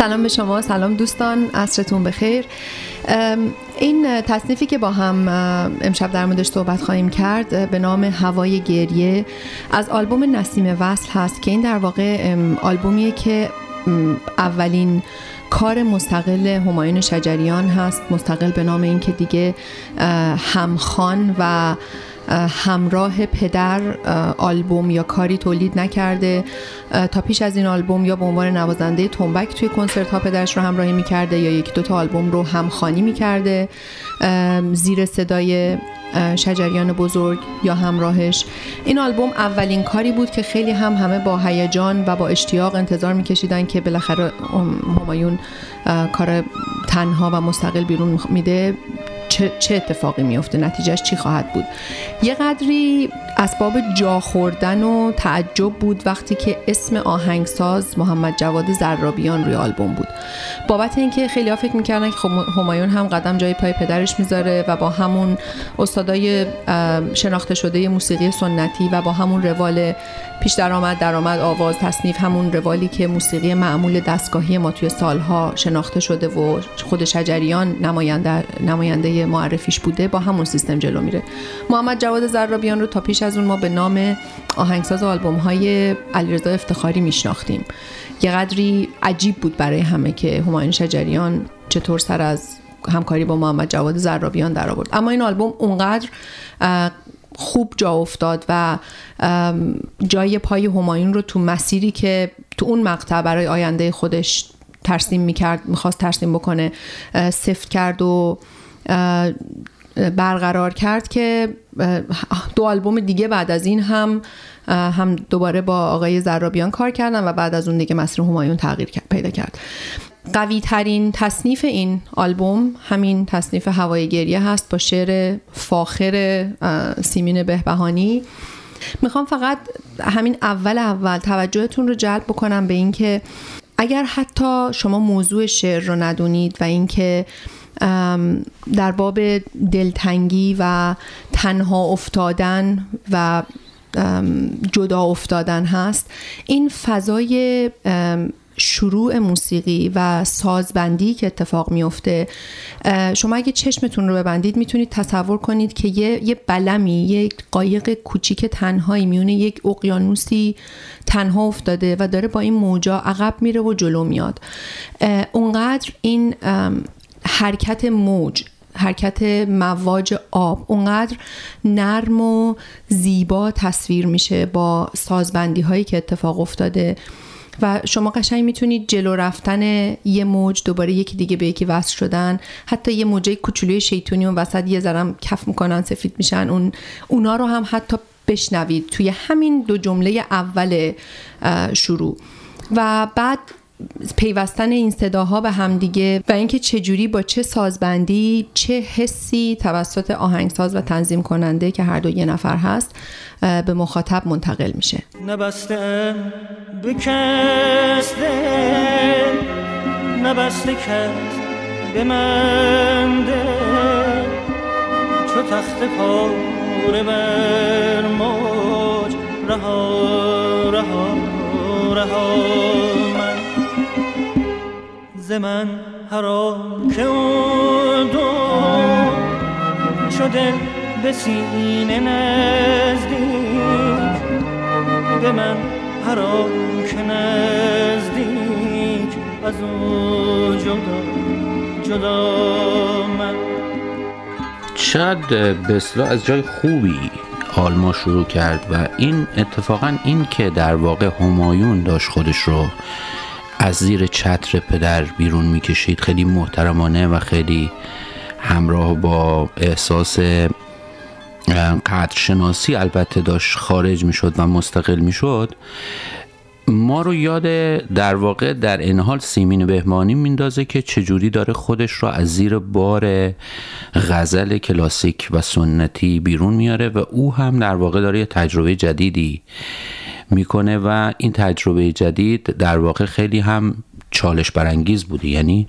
سلام به شما سلام دوستان عصرتون بخیر. این تصنیفی که با هم امشب در موردش صحبت خواهیم کرد به نام هوای گریه. از آلبوم نسیم وصل هست که این در واقع آلبومیه که اولین کار مستقل همایون شجریان هست. مستقل به نام اینکه دیگه همخان و همراه پدر آلبوم یا کاری تولید نکرده. تا پیش از این آلبوم یا به عنوان نوازنده تنبک توی کنسرت ها پدرش رو همراهی می‌کرده یا یک دو تا آلبوم رو همخانی می‌کرده. زیر صدای شجریان بزرگ یا همراهش. این آلبوم اولین کاری بود که خیلی هم همه با هیجان و با اشتیاق انتظار میکشیدن که بالاخره همایون کار تنها و مستقل بیرون میده. چه, چه اتفاقی میفته نتیجهش چی خواهد بود؟ یه قدری اسباب جا خوردن و تعجب بود وقتی که اسم آهنگساز محمد جواد زرابیان روی آلبوم بود. بابت اینکه خیلی ها فکر می‌کردن که خب همایون هم قدم جای پای پدرش می‌ذاره و با همون استادای شناخته شده موسیقی سنتی و با همون روال پیش درآمد درآمد آواز تصنیف همون روالی که موسیقی معمول دستگاهی ما توی سالها شناخته شده و خود شجریان نماینده نماینده معرفیش بوده با همون سیستم جلو میره. محمد جواد زرابیان رو تا پیش از اون ما به نام آهنگساز آلبوم های علیرضا افتخاری میشناختیم. یه قدری عجیب بود برای همه که همایون شجریان چطور سر از همکاری با محمد جواد زرابیان در آورد. اما این آلبوم اونقدر خوب جا افتاد و جای پای همایون رو تو مسیری که تو اون مقطع برای آینده خودش ترسیم می‌کرد می‌خواست ترسیم بکنه سفت کرد و برقرار کرد که دو آلبوم دیگه بعد از این هم هم دوباره با آقای زرابیان کار کردن و بعد از اون دیگه مسیر همایون تغییر پیدا کرد. قوی ترین تصنیف این آلبوم همین تصنیف هوای گریه هست با شعر فاخر سیمین بهبهانی. می‌خوام فقط همین اول اول توجهتون رو جلب بکنم به اینکه اگر حتی شما موضوع شعر رو ندونید و اینکه در باب دلتنگی و تنها افتادن و جدا افتادن هست. این فضای شروع موسیقی و سازبندی که اتفاق میفته شما اگه چشمتون رو ببندید می‌تونید تصور کنید که یه, یه بلمی یک قایق کوچیک تنهایی میونه یک اقیانوسی تنها افتاده و داره با این موجا عقب میره و جلو میاد. اونقدر این حرکت موج حرکت مواج آب اونقدر نرم و زیبا تصویر میشه با سازبندی هایی که اتفاق افتاده. و شما قشنگ می‌تونید جلو رفتن یه موج دوباره یکی دیگه به یکی وصل شدن. حتی یه موجه کوچولوی شیطونی اون وسط یه ذرم کف می‌کنن سفید میشن. اون اونا رو هم حتی بشنوید توی همین دو جمله اول شروع. و بعد پیوستن این صداها به همدیگه و اینکه چجوری با چه سازبندی چه حسی توسط آهنگساز و تنظیم کننده که هر دو یه نفر هست به مخاطب منتقل میشه. نبسته بکسته نبسته کس بمنده چو تخت پاره بر رها رها رها. من ز من که دو شده به سینه نزدیک به من هر که نزدیک. از او جدا جدا من. شاید بسلا از جای خوبی آلما شروع کرد و این اتفاقا این که در واقع همایون داشت خودش رو از زیر چتر پدر بیرون می‌کشید. خیلی محترمانه و خیلی همراه با احساس قدرشناسی البته داشت خارج می‌شد و مستقل می‌شد. ما رو یاد در واقع در این حال سیمین بهمانی میندازه که چجوری داره خودش رو از زیر بار غزل کلاسیک و سنتی بیرون میاره و او هم در واقع داره یه تجربه جدیدی می‌کنه و این تجربه جدید در واقع خیلی هم چالش برانگیز بوده. یعنی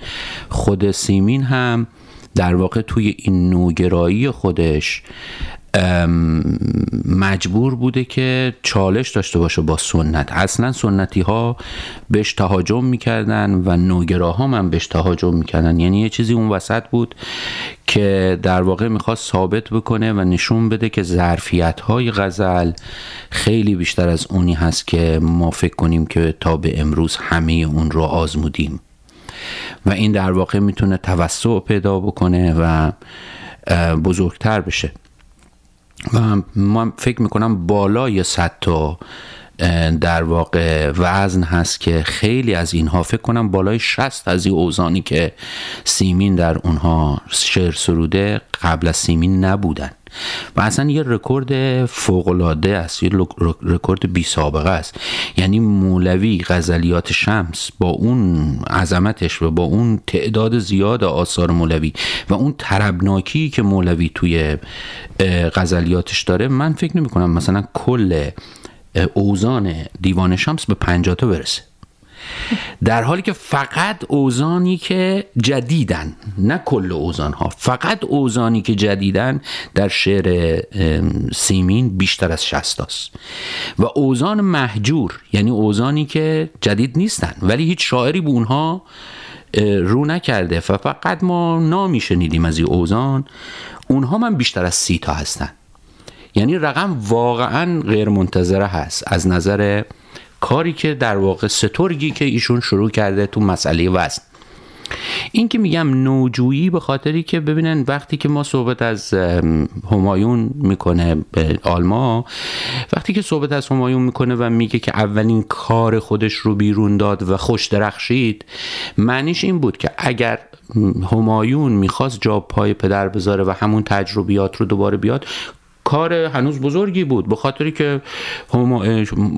خود سیمین هم در واقع توی این نوگرایی خودش مجبور بوده که چالش داشته باشه با سنت. اصلا سنتی ها بهش تهاجم می‌کردن و نوگراه ها من بهش تهاجم می‌کردن. یعنی یه چیزی اون وسط بود که در واقع می‌خواست ثابت بکنه و نشون بده که ظرفیت های غزل خیلی بیشتر از اونی هست که ما فکر کنیم که تا به امروز همه اون رو آزمودیم. و این در واقع می‌تونه توسع پیدا بکنه و بزرگتر بشه. و من فکر می‌کنم بالای 100 تا در واقع وزن هست که خیلی از اینها فکر کنم بالای 60 از این اوزانی که سیمین در اونها شعر سروده قبل از سیمین نبودن. و اصلا یه رکورد فوق‌العاده است یه رکورد بی سابقه است. یعنی مولوی غزلیات شمس با اون عظمتش و با اون تعداد زیاد آثار مولوی و اون طربناکی که مولوی توی غزلیاتش داره من فکر نمی کنم مثلا کل اوزان دیوان شمس به 50 تا برسه. در حالی که فقط اوزانی که جدیدن نه کل اوزان ها فقط اوزانی که جدیدن در شعر سیمین بیشتر از 60 است و اوزان محجور یعنی اوزانی که جدید نیستن ولی هیچ شاعری به اونها رو نکرده. و فقط ما نامی شنیدیم از این اوزان. اونها من بیشتر از سی تا هستن. یعنی رقم واقعا غیر منتظره هست از نظر کاری که در واقع سترگی که ایشون شروع کرده تو مسئله وزن. این که میگم نوجویی به خاطری که ببینن وقتی که ما صحبت از همایون می‌کنه به آلما وقتی که صحبت از همایون می‌کنه و میگه که اولین کار خودش رو بیرون داد و خوش درخشید معنیش این بود که اگر همایون می‌خواست جا پای پدر بذاره و همون تجربیات رو دوباره بیاد کار هنوز بزرگی بود به خاطری که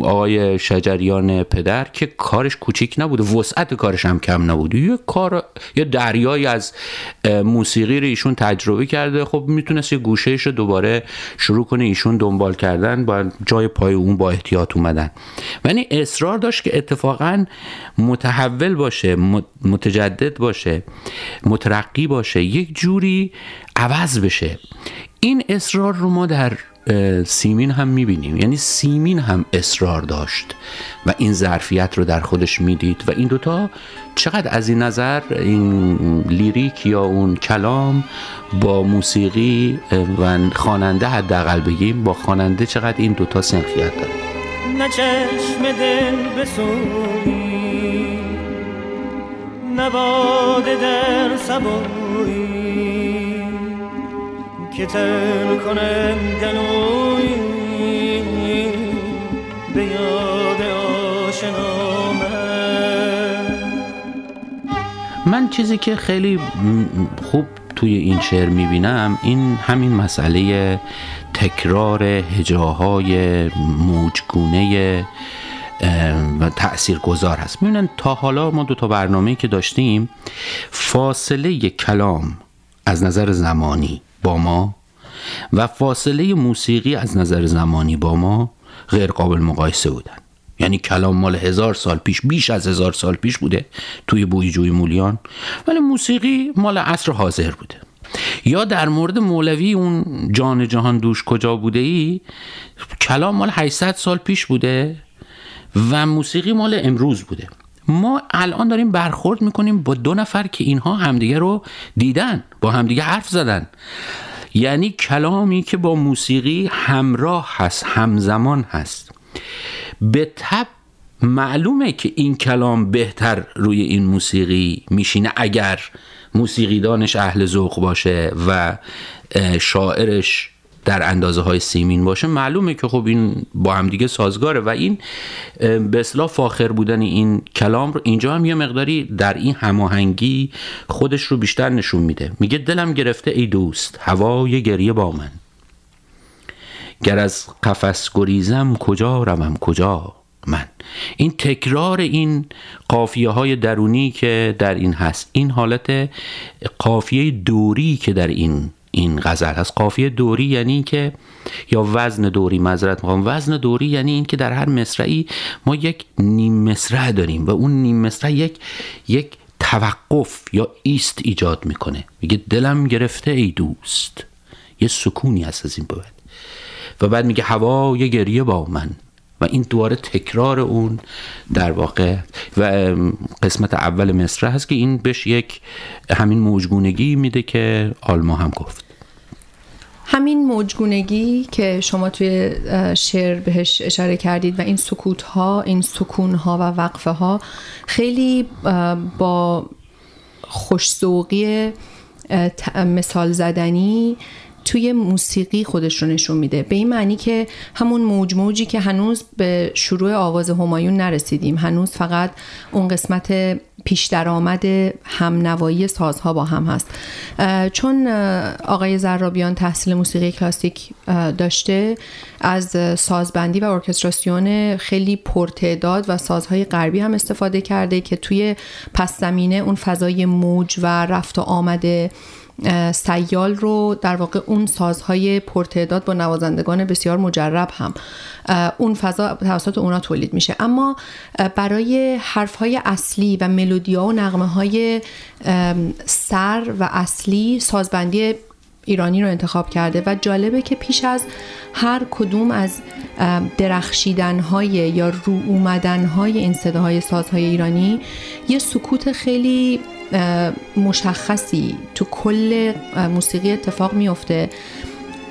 آقای شجریان پدر که کارش کوچیک نبود وسعت کارش هم کم نبود. یه کار یه دریایی از موسیقی رو ایشون تجربه کرده. خب می‌تونست یه گوشهش رو دوباره شروع کنه ایشون دنبال کردن با جای پای اون با احتیاط اومدن. ولی اصرار داشت که اتفاقا متحول باشه متجدد باشه مترقی باشه یک جوری عوض بشه. این اصرار رو ما در سیمین هم می‌بینیم. یعنی سیمین هم اصرار داشت و این ظرفیت رو در خودش می‌دید و این دوتا چقدر از این نظر این لیریک یا اون کلام با موسیقی و خواننده حداقل بگیم با خواننده چقدر این دوتا سنخیت داره؟ نه چشم دل بسوی نه در سبوی که تر کنم گلوی به یاد آشنا من. چیزی که خیلی خوب توی این شعر می‌بینم این همین مسئله تکرار هجاهای موجگونه و تأثیر گذار هست. می‌بینن تا حالا ما دو تا برنامه که داشتیم فاصله کلام از نظر زمانی با ما و فاصله موسیقی از نظر زمانی با ما غیر قابل مقایسه بودن. یعنی کلام مال هزار سال پیش بیش از هزار سال پیش بوده توی بوی جوی مولیان. ولی موسیقی مال عصر حاضر بوده. یا در مورد مولوی اون جان جهان دوش کجا بوده ای کلام مال 800 سال پیش بوده و موسیقی مال امروز بوده. ما الان داریم برخورد می‌کنیم با دو نفر که اینها همدیگه رو دیدن با همدیگه حرف زدن. یعنی کلامی که با موسیقی همراه هست همزمان هست. به تب معلومه که این کلام بهتر روی این موسیقی میشینه اگر موسیقی دانش اهل ذوق باشه و شاعرش در اندازه های سیمین باشه معلومه که خب این با هم دیگه سازگاره و این به اصلاح فاخر بودن این کلام رو اینجا هم یه مقداری در این هماهنگی خودش رو بیشتر نشون میده. میگه دلم گرفته ای دوست هوای گریه با من. گر از قفس گریزم کجا روم کجا من؟ این تکرار این قافیه های درونی که در این هست این حالت قافیه دوری که در این این غزل هست قافیه دوری یعنی که یا وزن دوری مذرت می‌خوام. وزن دوری یعنی این که در هر مصرعی ما یک نیم مصرع داریم و اون نیم مصرع یک یک توقف یا ایست ایجاد می‌کنه. میگه دلم گرفته ای دوست. یه سکونی هست از این بعد و بعد میگه هوای گریه با من. و این دوباره تکرار اون در واقع و قسمت اول مصره هست که این بهش یک همین موجگونگی میده که آلما هم گفت. همین موجگونگی که شما توی شعر بهش اشاره کردید و این سکوت ها این سکون ها و وقفه ها خیلی با خوشسوقی مثال زدنی توی موسیقی خودش رو نشون میده. به این معنی که همون موج موجی که هنوز به شروع آواز همایون نرسیدیم. هنوز فقط اون قسمت پیش درآمد هم نوایی سازها با هم هست. چون آقای زرابیان تحصیل موسیقی کلاسیک داشته از سازبندی و ارکستراسیون خیلی پرتعداد و سازهای غربی هم استفاده کرده که توی پس زمینه اون فضای موج و رفت و آمده سیال رو در واقع اون سازهای پرتعداد با نوازندگان بسیار مجرب هم اون فضا توسط اونا تولید میشه. اما برای حرفهای اصلی و ملودیا و نغمه های سر و اصلی سازبندی ایرانی رو انتخاب کرده و جالبه که پیش از هر کدوم از درخشیدن های یا رو اومدن های این صداهای سازهای ایرانی یه سکوت خیلی مشخصی تو کل موسیقی اتفاق میفته.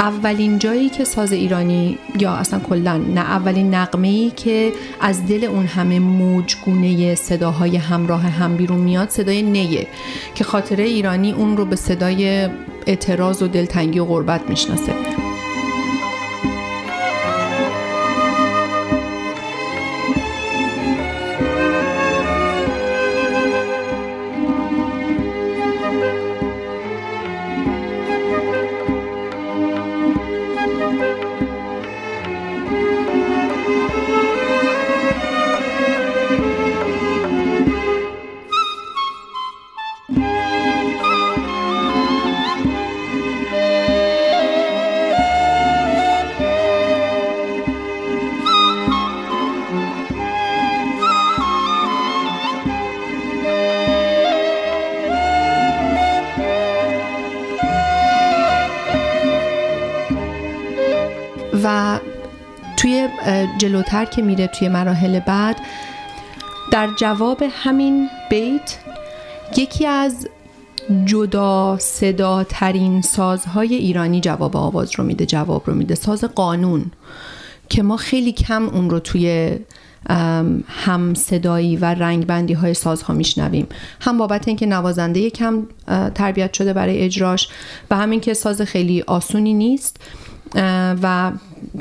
اولین جایی که ساز ایرانی یا اصلا کلا نه اولین نقمه ای که از دل اون همه موجگونه صداهای همراه هم بیرون میاد صدای نیه که خاطره ایرانی اون رو به صدای اعتراض و دلتنگی و غربت می‌شناسه. که میره توی مراحل بعد در جواب همین بیت یکی از جدا صدا ترین سازهای ایرانی جواب آواز رو میده جواب رو میده. ساز قانون که ما خیلی کم اون رو توی هم صدایی و رنگ بندی های سازها میشنویم. هم بابت اینکه نوازنده کم تربیت شده برای اجراش و همین که ساز خیلی آسونی نیست. و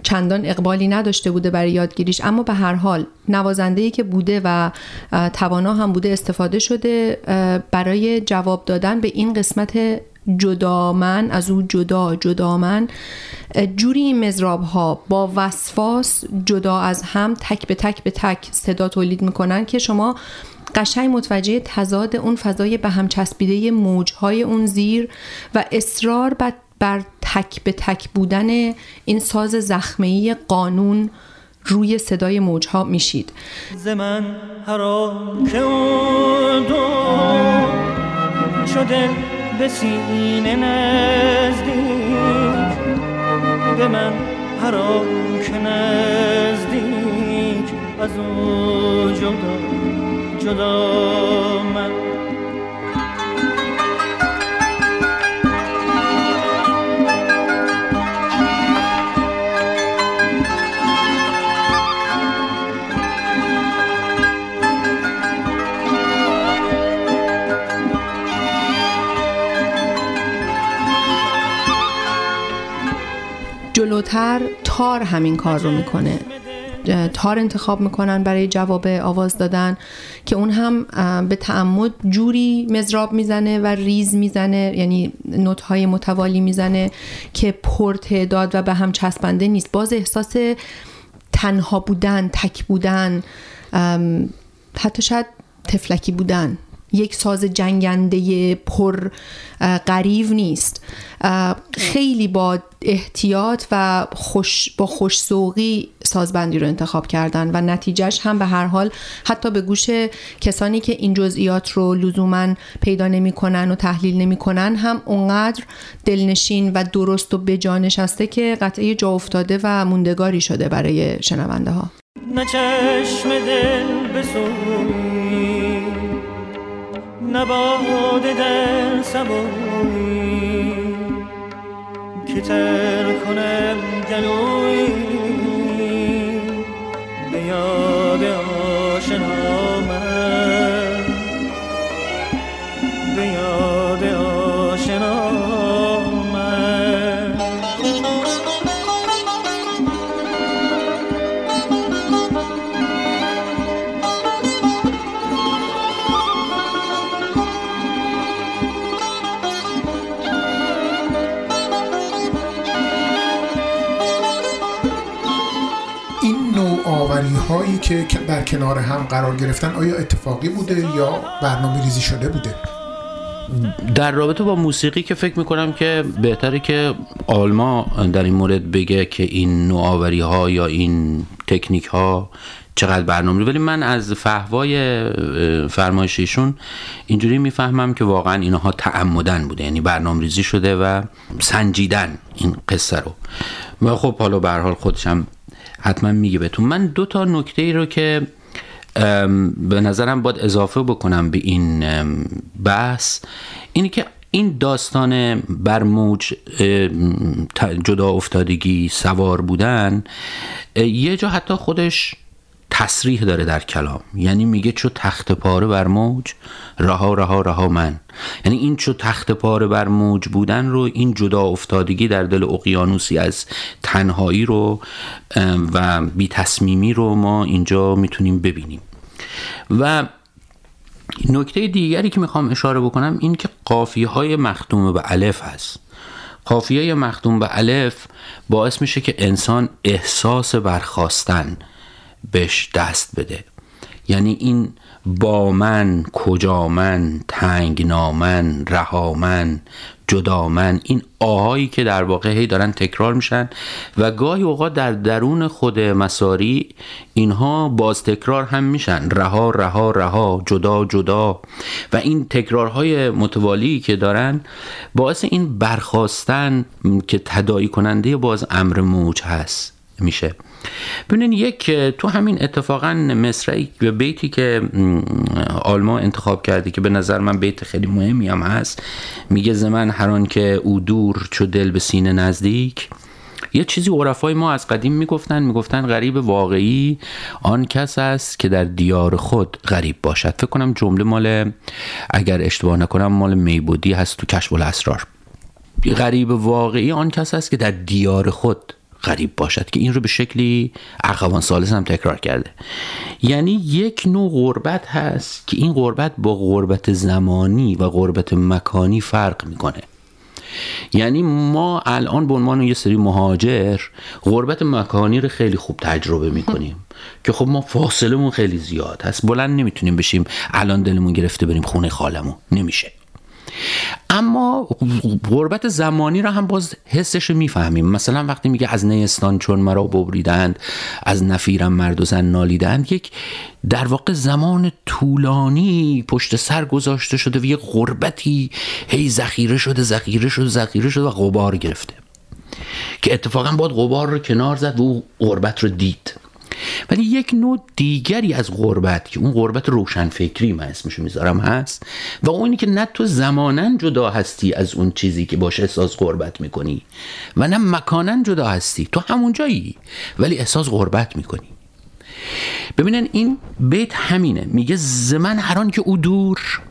چندان اقبالی نداشته بوده برای یادگیریش. اما به هر حال نوازنده‌ای که بوده و توانا هم بوده استفاده شده برای جواب دادن به این قسمت جدامن از او جدا جدامن. جوری این مزراب ها با وسواس جدا از هم تک به تک به تک صدا تولید می‌کنن که شما قشنگ متوجه تضاد اون فضای به هم چسبیده موجهای اون زیر و اصرار بر تک به تک بودن این ساز زخمهی قانون روی صدای موجها میشید. زمن حرام که شده به سینه نزدیک. به من حرام که نزدیک. از او جدا جدا من. جلوتر تار همین کار رو می‌کنه. تار انتخاب می‌کنن برای جواب آواز دادن که اون هم به تعمد جوری مزراب می‌زنه و ریز می‌زنه یعنی نوت های متوالی می‌زنه که پرتعداد و به هم چسبنده نیست. باز احساس تنها بودن تک بودن حتی شاید تفلکی بودن. یک ساز جنگنده پر غریو نیست. خیلی با احتیاط و خوش با خوشسوقی سازبندی رو انتخاب کردن و نتیجهش هم به هر حال حتی به گوش کسانی که این جزئیات رو لزوما پیدا نمی‌کنن و تحلیل نمی‌کنن هم اونقدر دلنشین و درست و بجانشسته که قطعه جا افتاده و موندگاری شده برای شنونده ها نه چشم دل نه در سبوی که تر کنم گلوی به نوآوری هایی که در کنار هم قرار گرفتن آیا اتفاقی بوده یا برنامه ریزی شده بوده؟ در رابطه با موسیقی که فکر می‌کنم که بهتره که آلما در این مورد بگه که این نوآوری ها یا این تکنیک ها چقدر برنامه ولی من از فهوای فرمایشیشون اینجوری می‌فهمم که واقعا اینها تعمدن بوده یعنی برنامه ریزی شده و سنجیدن این قصه رو و خب حالا به حال خودشم حتما میگه بهتون. من دو تا نکته ای رو که به نظرم باید اضافه بکنم به این بحث. اینی که این داستان بر موج جدا افتادگی سوار بودن یه جا حتی خودش تصریح داره در کلام. یعنی میگه چو تخت پاره بر موج رها رها رها من. یعنی این چو تخت پاره بر موج بودن رو این جدا افتادگی در دل اقیانوسی از تنهایی رو و بی تصمیمی رو ما اینجا می‌تونیم ببینیم. و نکته دیگری که می‌خوام اشاره بکنم این که قافیه های مختوم به الف هست. قافیه مختوم به الف باعث میشه که انسان احساس برخواستن بهش دست بده. یعنی این با من کجا من تنگ نامن رهامن جدامن این آهایی که در واقع هی دارن تکرار میشن و گاهی اوقات در درون خود مساری اینها باز تکرار هم میشن. رها رها رها جدا جدا. و این تکرارهای متوالی که دارن باعث این برخواستن که تدایی کننده باز امر موج هست میشه. ببینین یک تو همین اتفاقا مصرعی و بیتی که آلما انتخاب کرده که به نظر من بیت خیلی مهمی هم هست میگه زمن هران که او دور چو دل به سینه نزدیک. یه چیزی عرفای ما از قدیم می‌گفتن می‌گفتن غریب واقعی آن کس است که در دیار خود غریب باشد. فکر کنم جمله مال اگر اشتباه نکنم مال میبودی هست تو کشف الاسرار. غریب واقعی آن کس است که در دیار خود غریب باشد که این رو به شکلی ارخوان سالس هم تکرار کرده. یعنی یک نوع غربت هست که این غربت با غربت زمانی و غربت مکانی فرق می‌کنه. یعنی ما الان به عنوان یه سری مهاجر غربت مکانی رو خیلی خوب تجربه می‌کنیم که خب ما فاصلمون خیلی زیاد هست. بلند نمی‌تونیم بشیم الان دلمون گرفته بریم خونه خالمون نمیشه. اما غربت زمانی را هم باز حسش رو می‌فهمیم. مثلا وقتی میگه از نیستان چون مرا ببریدند از نفیرم مرد و زن نالیدند یک در واقع زمان طولانی پشت سر گذاشته شده و یک غربتی هی ذخیره شده ذخیره شده ذخیره شده و غبار گرفته. که اتفاقا باید غبار رو کنار زد و او غربت رو دید. ولی یک نوع دیگری از غربت که اون غربت روشنفکری من اسمشو می‌ذارم هست و اونی که نه تو زمانا جدا هستی از اون چیزی که باشه احساس غربت می‌کنی و نه مکانا جدا هستی. تو همون جایی ولی احساس غربت می‌کنی. ببینن این بیت همینه. میگه زمن هران که او دور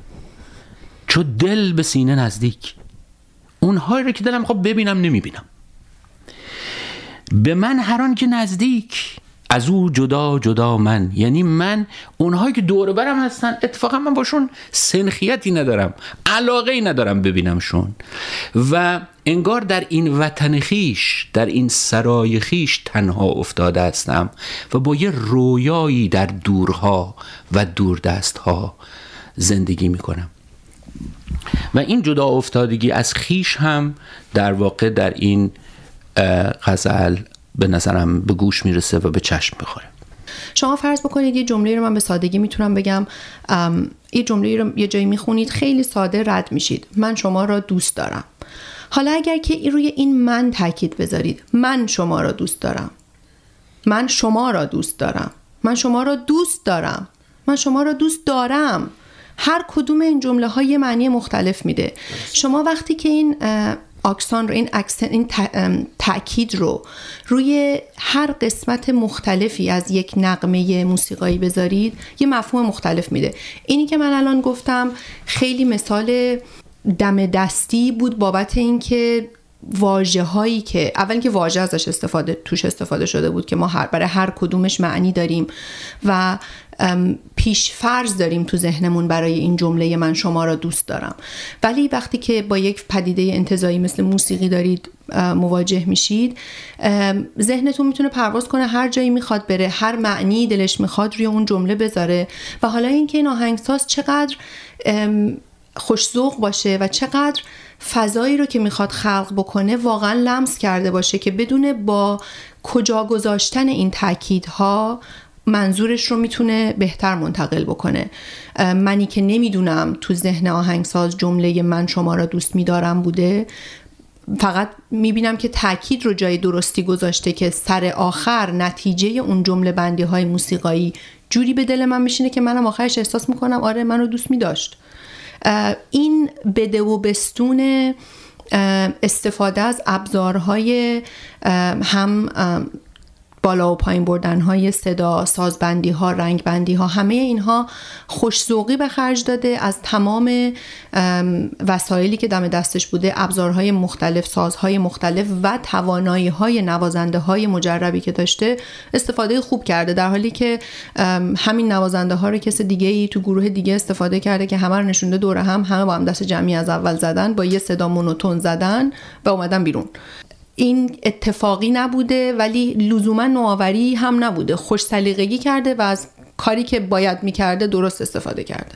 چو دل به سینه نزدیک. اونهایی رو که دلم خب ببینم نمی‌بینم. به من هران که نزدیک از او جدا جدا من. یعنی من اونهایی که دور برم هستن اتفاقا من باشون سنخیتی ندارم علاقه ای ندارم ببینمشون. و انگار در این وطن خیش در این سرای خیش تنها افتاده هستم و با یه رویایی در دورها و دوردستها زندگی می‌کنم. و این جدا افتادگی از خیش هم در واقع در این غزل به نظرم به گوش می‌رسه و به چشم بخوره شما فرض بکنید یه جمله رو من به سادگی می‌تونم بگم. یه جمله رو یه جایی می‌خونید خیلی ساده رد میشید. من شما را دوست دارم. حالا اگر که روی این من تاکید بذارید من شما را دوست دارم. من شما را دوست دارم. من شما را دوست دارم. من شما را دوست دارم. هر کدوم این جمله های معنی مختلف میده. شما وقتی که این آکسان رو این اکسن این تاکید رو روی هر قسمت مختلفی از یک نقمه موسیقایی بذارید یه مفهوم مختلف میده. اینی که من الان گفتم خیلی مثال دم دستی بود بابت اینکه واژه هایی که اول که واژه ازش استفاده توش استفاده شده بود که ما هر برای هر کدومش معنی داریم و پیش فرض داریم تو ذهنمون برای این جمله من شما را دوست دارم. ولی وقتی که با یک پدیده انتظایی مثل موسیقی دارید مواجه میشید ذهنتون می‌تونه پرواز کنه هر جایی می‌خواد بره هر معنی دلش می‌خواد روی اون جمله بذاره. و حالا اینکه این آهنگساز چقدر خوشذوق باشه و چقدر فضایی رو که می‌خواد خلق بکنه واقعا لمس کرده باشه که بدون با کجا گذاشتن این تاکیدها منظورش رو می‌تونه بهتر منتقل بکنه. منی که نمی‌دونم تو ذهن آهنگساز جمله من شما را دوست میدارم بوده. فقط می‌بینم که تاکید رو جای درستی گذاشته که سر آخر نتیجه اون جمله بندی های موسیقایی جوری به دل من میشینه که منم آخرش احساس می‌کنم آره منو دوست میداشت. این بده و بستون استفاده از ابزارهای هم بالا و پایین بردن های صدا سازبندی ها رنگ بندی ها همه اینها خوشزوقی به خرج داده. از تمام وسایلی که دم دستش بوده ابزارهای مختلف سازهای مختلف و توانایی های نوازنده های مجربی که داشته استفاده خوب کرده. در حالی که همین نوازنده ها رو کس دیگه ای تو گروه دیگه استفاده کرده که همه رو نشونده دور هم همه با هم دست جمعی از اول زدن با یه صدا مونوتون زدن و اومدن بیرون. این اتفاقی نبوده ولی لزوما نوآوری هم نبوده. خوش سلیقگی کرده و از کاری که باید می‌کرده درست استفاده کرده.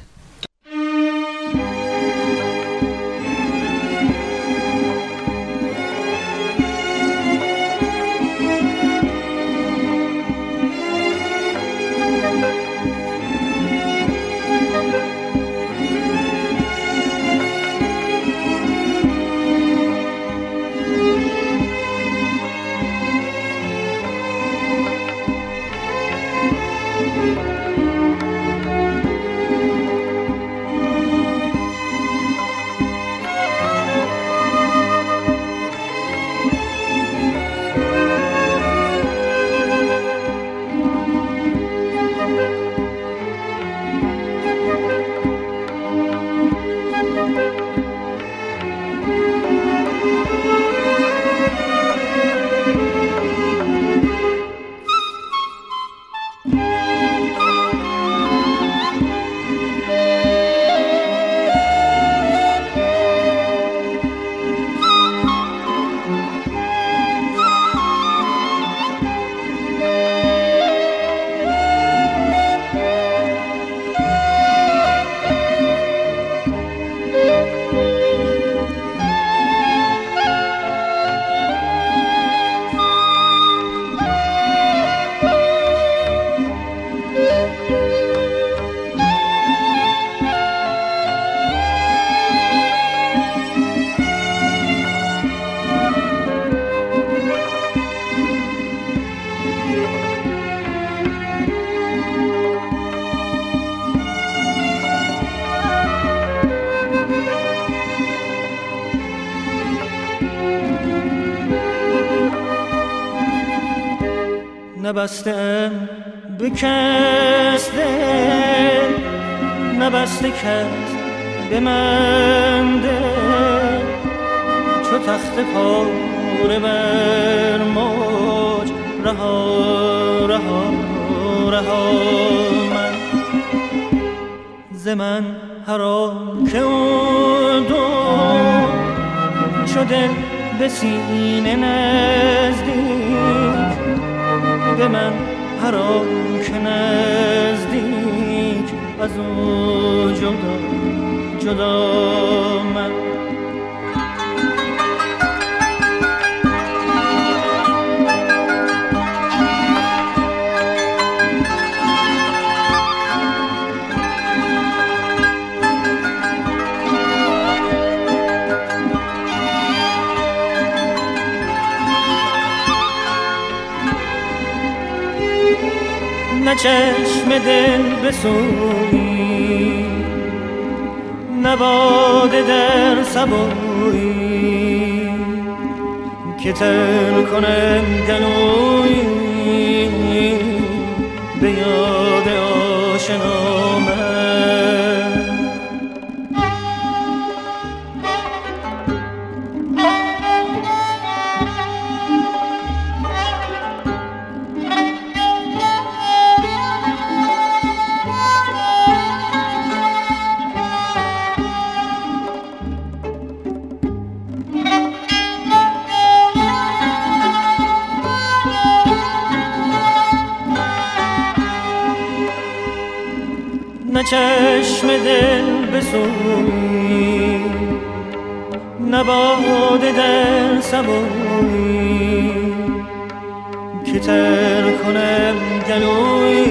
نبسته به کس دل نبسته کس دل. چو تخت پاره بر موج رها رها رها من. ز من حرام که دو چو دل به سینه نزدیک. به من هر که نزدیک از او جدا جدا من. چشم دل بسوی نباده در سبوی که تر کنم گلوی به یاد چشم دل بسوی نباد در سبوی که تر کنم گلوی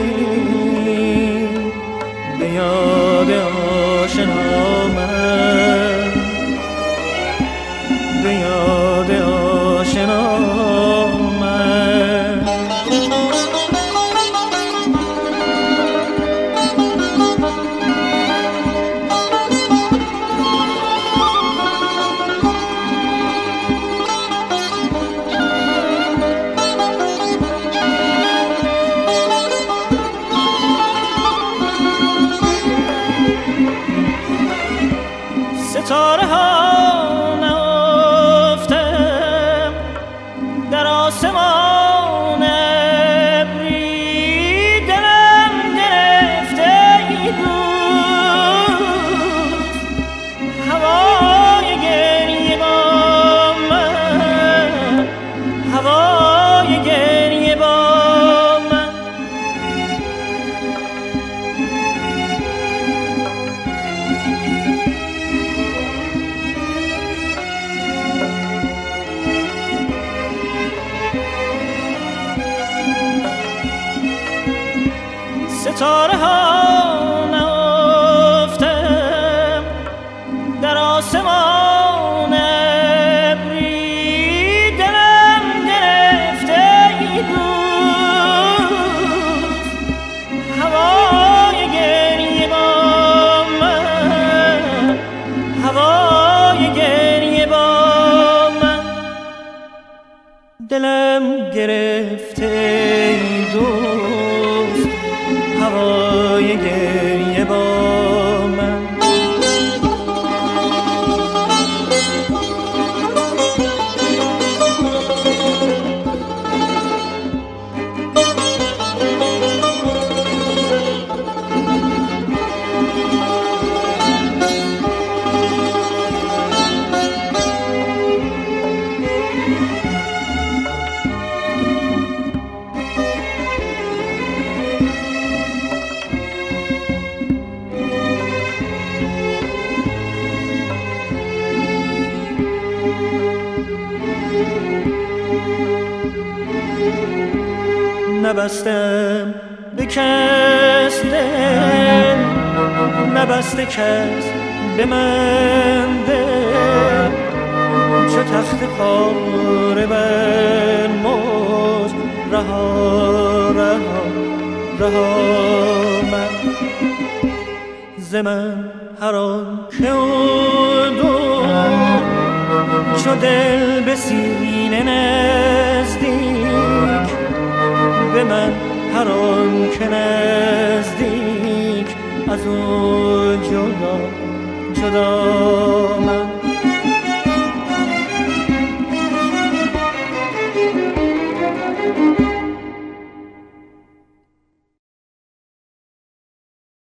نبستم به کس دل نبسته کس به من دل. چه تخت پاره بر موج رها رها رها من. ز من هر که دو چو دل به سینه نزدیک به من هر آن که نزدیک از او جدا جدا من.